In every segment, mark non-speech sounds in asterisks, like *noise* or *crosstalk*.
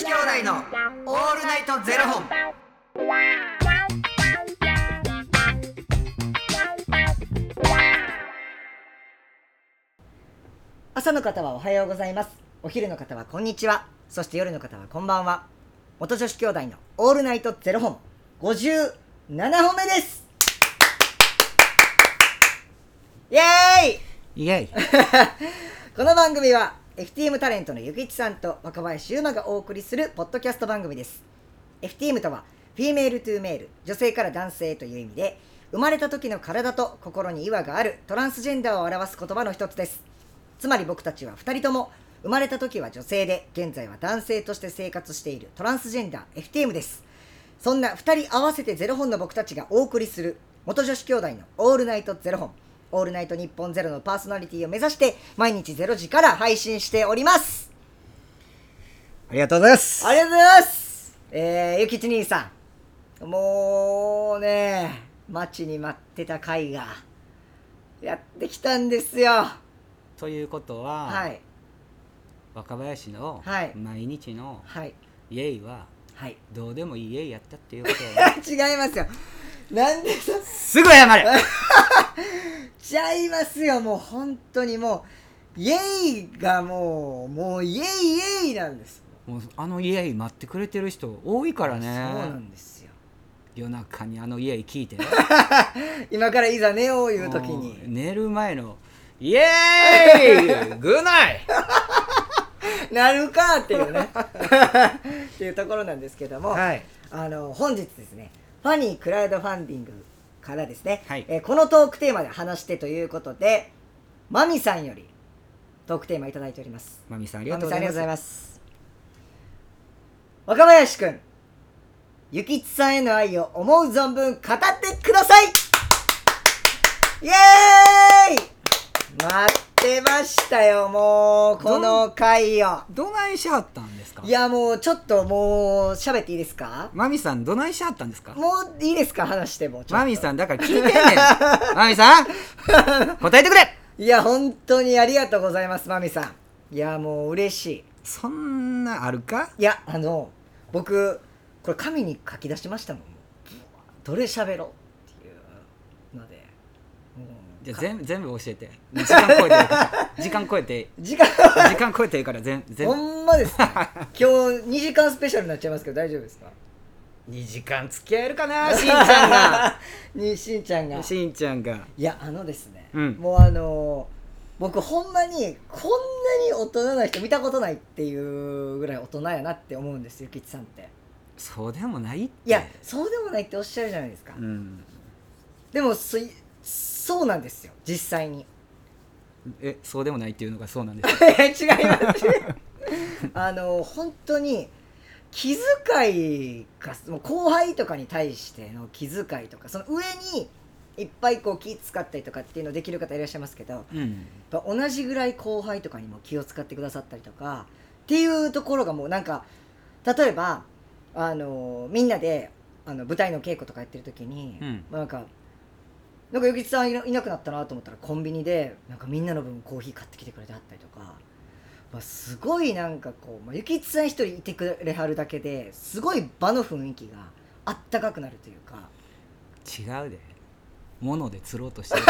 子兄弟のオールナイトゼロ本。朝の方はおはようございます。お昼の方はこんにちは。そして夜の方はこんばんは。元女子兄弟のオールナイトゼロ本。57本目です。イエーイ。イエイ。*laughs* この番組は FTM タレントのゆきちさんと若林優馬がお送りするポッドキャスト番組です。FTM とは female to male 女性から男性という意味で生まれた時の体と心に違和があるトランスジェンダーを表す言葉の一つです。つまり僕たちは2人とも生まれた時は女性で現在は男性として生活しているトランスジェンダー FTM です。そんな2人合わせてゼロ本の僕たちがお送りする元女子兄弟のオールナイトゼロ本。オールナイト日本ゼロのパーソナリティを目指して毎日ゼロ時から配信しております。ありがとうございます。ありがとうございます。えー、ゆきち兄さん。もうね待ちに待ってた回がやってきたんですよ。ということは、はい。若林のはい。毎日のはい。イエイははい。どうでもいいイエイやったっていうことやね。*laughs* 違いますよなんでそすぐ謝れ *laughs* ちゃいますよもう本当にもう。イエイがもうもうイエイイエイなんです。もうあのイエイ待ってくれてる人多いからね。そうなんですよ。夜中にあのイエイ聞いて。*laughs* 今からいざ寝よういう時に。寝る前のイエーイ。グーナイなるかっていうね。*laughs* っていうところなんですけども、はい。あの本日ですねファニークラウドファンディングからですね、はい。えーこのトークテーマで話してということでマミさんよりトークテーマいただいております。マミさんありがとうございまます。す若林くんゆきちさんへの愛を思う存分語ってください。イエーイ。待ってましたよもうこの回を。どないしはったんですか？いやもうちょっともう喋っていいですか？マミさんどないしはったんですか？もういいですか？話してもマミさんだから聞いてんねん。*laughs* マミさん答えてくれ。いや本当にありがとうございますマミさん。いやもう嬉しい。そんなあるか？いやあの僕これ紙に書き出しましたもん。どれ喋ろうっていうのでじゃあ全全部教えて。時間超えていいから。*laughs* 時間超えて。時間。時間超えていいから全全ほ部んまですか今日2時間スペシャルになっちゃいますけど大丈夫ですか？2時間付き合えるかな *laughs* しんちゃんが。にしんちゃんが。しんちゃんが。いやあのですね、うん。もうあの僕ほんまにこんなに大人な人見たことないっていうぐらい大人やなって思うんですよ吉さんって。そうでもないって。いやそうでもないっておっしゃるじゃないですか、うん。でもそいそうなんですよ実際に。えそうでもないっていうのがそうなんです *laughs* 違います。*laughs* あの本当に気遣いがもう後輩とかに対しての気遣いとかその上にいっぱいこう気使ったりとかっていうのできる方いらっしゃいますけどうん。同じぐらい後輩とかにも気を使ってくださったりとかっていうところがもうなんか例えばあのみんなであの舞台の稽古とかやってる時に、うん。なんかなんか与吉さんいなくなったなと思ったらコンビニでなんかみんなの分コーヒー買ってきてくれてあったりとか、まあ、すごいなんかこう、まあ、幸吉さん一人いてくれはるだけですごい場の雰囲気があったかくなるというか。違うで。物で釣ろうとしてる。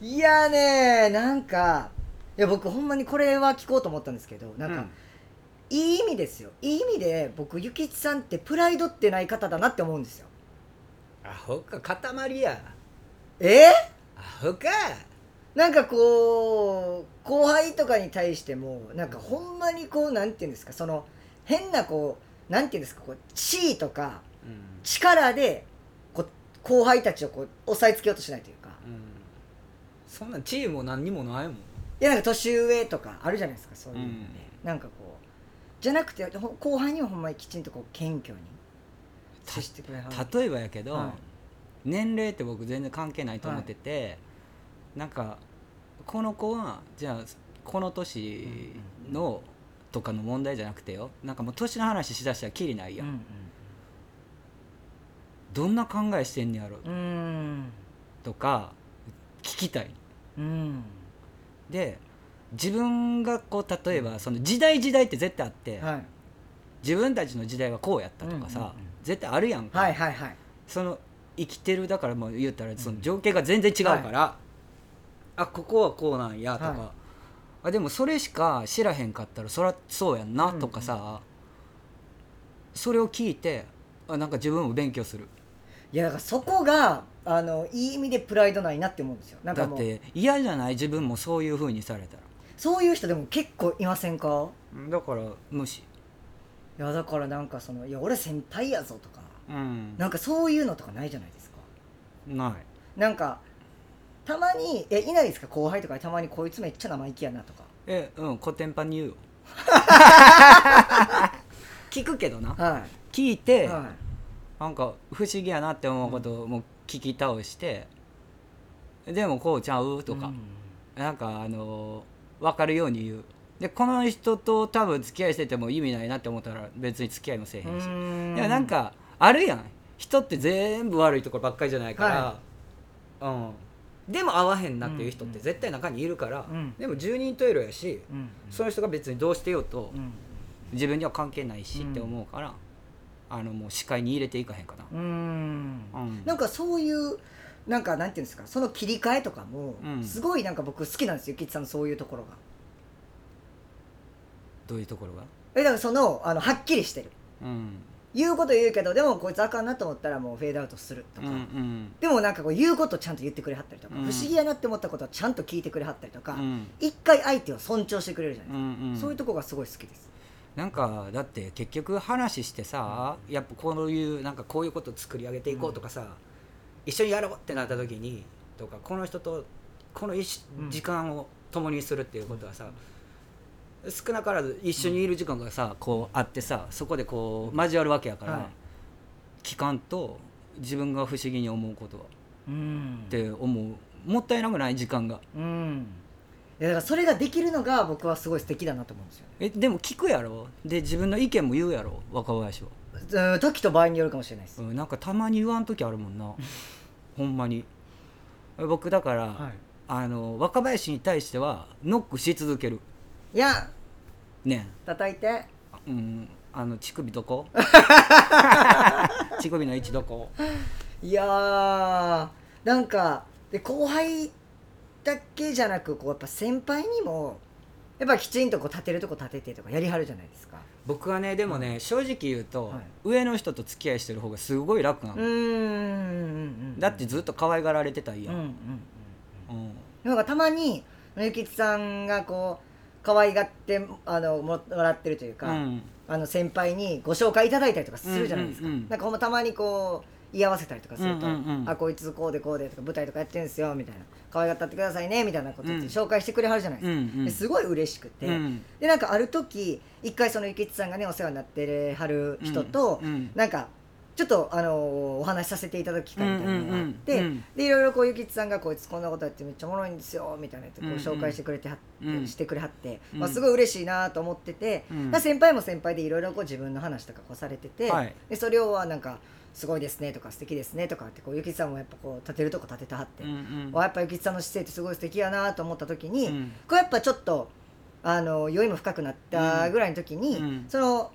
*laughs* いやねなんかいや僕ほんまにこれは聞こうと思ったんですけどなんか、うん。いい意味ですよ。いい意味で僕諭吉さんってプライドってない方だなって思うんですよアホか塊や。え？アホか。なんかこう後輩とかに対してもなんかほんまにこうなんていうんですかその変なこうなんていうんですかこう地位とかうん。力でこう後輩たちをこう押さえつけようとしないというか。うん。そんなチームも何にもないもん。いやなんか年上とかあるじゃないですかそういうので、うん。なんかこうじゃなくてほ後輩にはほんまにきちんとこう謙虚に接してくれはる。例えばやけど、はい。年齢って僕全然関係ないと思ってて、なんかこの子はじゃあこの年のとかの問題じゃなくてよ。なんかもう年の話しだしたらきりないやん、うんどんな考えしてんねやろ。うんうん。とか聞きたい。うん。で自分がこう例えばその時代時代って絶対あって、はい。自分たちの時代はこうやったとかさ、うんうんうん絶対あるやんか、はいはいはい。その生きてるだからもう言ったらその情景が全然違うから、あここはこうなんやとか、はい。あでもそれしか知らへんかったらそらそうやんなとかさ、それを聞いてあなんか自分も勉強する。いやだからそこがあのいい意味でプライドないなって思うんですよ。なんかもう。だって嫌じゃない？自分もそういうふうにされたら。そういう人でも結構いませんか？だから無視いやだからなんかその「いや俺先輩やぞ」とかうん。なんかそういうのとかないじゃないですか。ない。なんかたまにえいないですか？後輩とかにたまにこいつめっちゃ生意気やなとか。えうんコテンパンに言うよ。*laughs* 聞くけどな。は聞いて、い。はなんか不思議やなって思うことをもう聞き倒して、でもこうちゃういとか、うん。なんかあの分かるように言うでこの人と多分付き合いしてても意味ないなって思ったら別に付き合いもせえへんし、うん。いやなんかあるやん。人って全部悪いところばっかりじゃないから、うん、でも合わへんなっていう人って絶対中にいるから、うん。でも十人十色やし、うん。その人が別にどうしてようと、うん。自分には関係ないしって思うから、あのもう視界に入れていかへんかな、うん。うん。なんかそういうなんかなんていうんですかその切り替えとかもうん。すごいなんか僕好きなんですよ吉さんのそういうところがどういうところが？えだからそのあのはっきりしてる。うん。言うこと言うけどでもこいつあかんなと思ったらもうフェードアウトするとか、うんうん。でもなんかこう言うことちゃんと言ってくれはったりとか、うん。不思議やなって思ったことはちゃんと聞いてくれはったりとか、うん。一回相手を尊重してくれるじゃないですか、うんうん。そういうとこがすごい好きです。なんかだって結局話してさやっぱこういうなんかこういうこと作り上げていこうとかさ、一緒にやろうってなった時にとかこの人とこの時間を共にするっていうことはさ、少なからず一緒にいる時間がさこうあってさそこでこう交わるわけやから、はい。期間と自分が不思議に思うことは。うん。って思う。もったいなくない時間が。うん。いやだからそれができるのが僕はすごい素敵だなと思うんですよえでも聞くやろ？で自分の意見も言うやろ？若林は、うん時と場合によるかもしれないです、うん、なんかたまに言わん時あるもんな。*laughs* ほんまに。僕だから、はあの若林に対してはノックし続けるい、いや。ね。叩いて。うん。あの乳首どこ？*laughs* 乳首の位置どこ？いやー。なんかで後輩だけじゃなくこうやっぱ先輩にもやっぱきちんとこう立てるとこ立ててとかやりはるじゃないですか。僕はねでもね、正直言うと、はい。上の人と付き合いしてる方がすごい楽なの、うーんうんうんだってずっと可愛がられてたんや、うんうんうんなんかたまにゆきつさんがこう可愛がってあのももらってるというか、うん。あの先輩にご紹介いただいたりとかするじゃないですか、うんうんうんなんかほんまたまにこう居合わせたりとかすると「うんうんうん。あこいつこうでこうで」とか舞台とかやってるんですよみたいな。可愛がってってくださいねみたいなこと言ってうん。紹介してくれはるじゃないですか、うんうん。ですごい嬉しくて、うん。でなんかある時一回そのゆきつさんがねお世話になってはる人と、うんうん。なんかちょっとあのお話しさせていただく機会みたいなのがあって、うんうんうんでいろいろこうゆきつさんがこいつこんなことやってめっちゃおもろいんですよみたいなやってこううん。うん紹介してくれては、うんしてくれはって、うんまあ、すごい嬉しいなと思ってて、うん。まあ先輩も先輩でいろいろこう自分の話とかこうされてて、はい。でそれをはなんかすごいですねとか素敵ですねとかってこうゆきつさんもやっぱこう立てるとこ立てたはって、うんうん。わやっぱゆきつさんの姿勢ってすごい素敵やなと思った時に、うん。これやっぱちょっとあの酔いも深くなったぐらいの時に、うん。その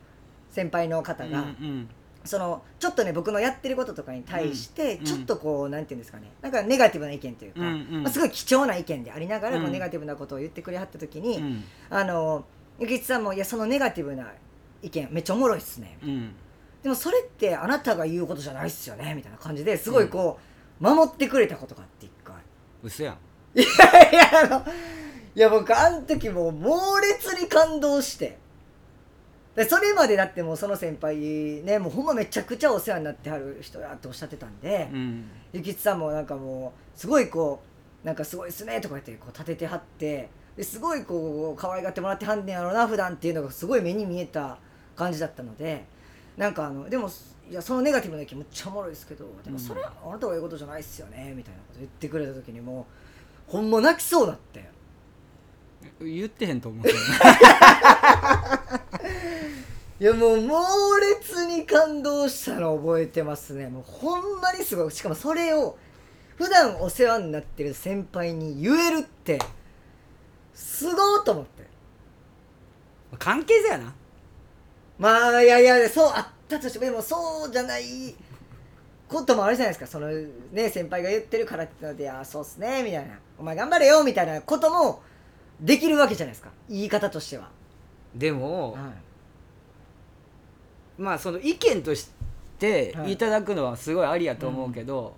先輩の方が、うんそのちょっとね僕のやってることとかに対してうんちょっとこう、なんていうんですかね。なんかネガティブな意見というか、うんうん。まあ、すごい貴重な意見でありながら、こううん。ネガティブなことを言ってくれはった時に、うん。あのゆきちさんも「いやそのネガティブな意見めっちゃおもろいっすね」うん。でもそれってあなたが言うことじゃないっすよねみたいな感じですごいこう、守ってくれたことがあって。一回。嘘やん。いやあのいや僕あの時もう猛烈に感動してでそれまでだってもうその先輩ねもうほんまめちゃくちゃお世話になってはる人やっておっしゃってたんで、うん。ゆきつさんもなんかもうすごいこうなんかすごいっすねとか言ってこう立ててはってですごいこう可愛がってもらってはんねやろな普段っていうのがすごい目に見えた感じだったのでなんかあのでもいやそのネガティブな意見めっちゃおもろいですけどでもそれはあなたが言うことじゃないっすよねみたいなこと言ってくれた時にもうほんま泣きそうだって。言ってへんと思うけどね *laughs* いやもう猛烈に感動したの覚えてますね。もうほんまにすごい。しかもそれを普段お世話になってる先輩に言えるってすごーと思って。関係性やな。まあいやいやそうあったとしてもでもそうじゃないこともあるじゃないですか。そのね先輩が言ってるからってので「あそうっすね」みたいな「お前頑張れよ」みたいなこともできるわけじゃないですか。言い方としては、でも、はいまあその意見としてはい。いただくのはすごいありやと思うけど、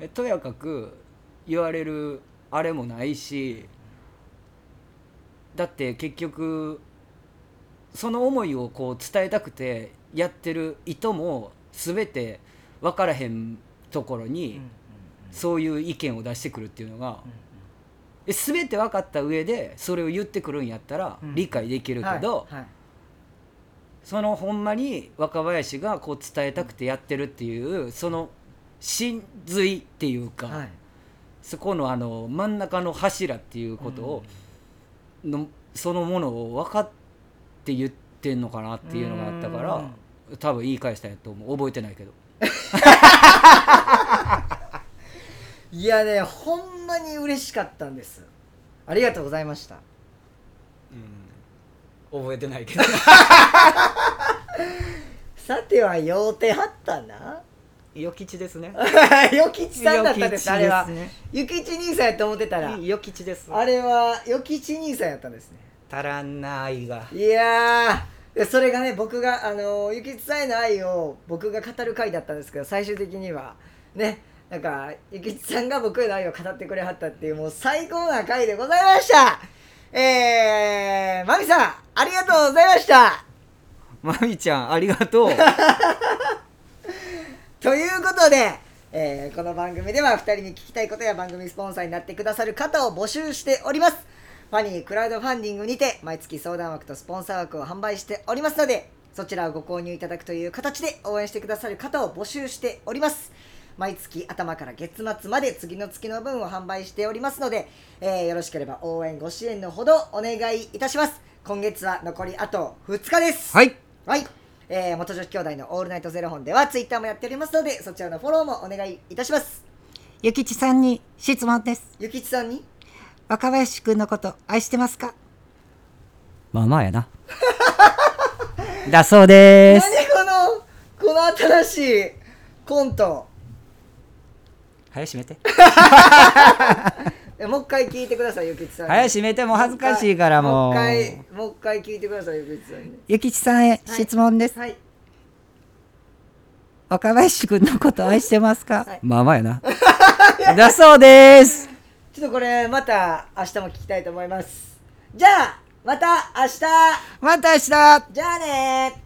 えとやかく言われるあれもないしだって結局その思いをこう伝えたくてやってる意図も全て分からへんところにそういう意見を出してくるっていうのが、え全て分かった上でそれを言ってくるんやったらうん。理解できるけど、はいはいそのほんまに若林がこう伝えたくてやってるっていうその真髄っていうか、はい。そこのあの真ん中の柱っていうことを、のそのものを分かって言ってんのかなっていうのがあったから、多分言い返したんやと思う。覚えてないけど。*laughs* いやねほんまに嬉しかったんです。ありがとうございました覚えてないけど。*laughs* さては酔うてはったな。与吉ですね。*laughs* 与吉さんだったんですあれは。与吉ね。兄さんやと思ってたら。与吉です。あれは与吉兄さんやったんですね。足らんな愛がいやそれがね僕があの諭吉さんへの愛を僕が語る回だったんですけど最終的には。ね。なんか諭吉さんが僕への愛を語ってくれはったっていうもう最高な回でございましたえー、マミさんありがとうございました。まみちゃんありがとう。*laughs* ということで、えーこの番組では2人に聞きたいことや番組スポンサーになってくださる方を募集しております。ファニークラウドファンディングにて毎月相談枠とスポンサー枠を販売しておりますのでそちらをご購入いただくという形で応援してくださる方を募集しております毎月頭から月末まで次の月の分を販売しておりますので、えーよろしければ応援ご支援のほどお願いいたします。今月は残りあと2日です。はい。はい、えー元女子兄弟のオールナイトゼロ本ではツイッターもやっておりますのでそちらのフォローもお願いいたします。ゆきちさんに質問です。ゆきちさんに？若林くんのこと愛してますか？まあまあやな。*laughs* だそうで何すこのこの新しいコント早閉めて。え *laughs* もう一回聞いてくださいゆきちさんに。早閉めてもう恥ずかしいからもう。もう一回もう一回聞いてくださいゆきちさんに。ゆきちさんへ質問です。はい。若林くんのこと愛してますか、はい。まあまあやな。*laughs* だそうです。ちょっとこれまた明日も聞きたいと思います。じゃあまた明日。また明日。じゃあねー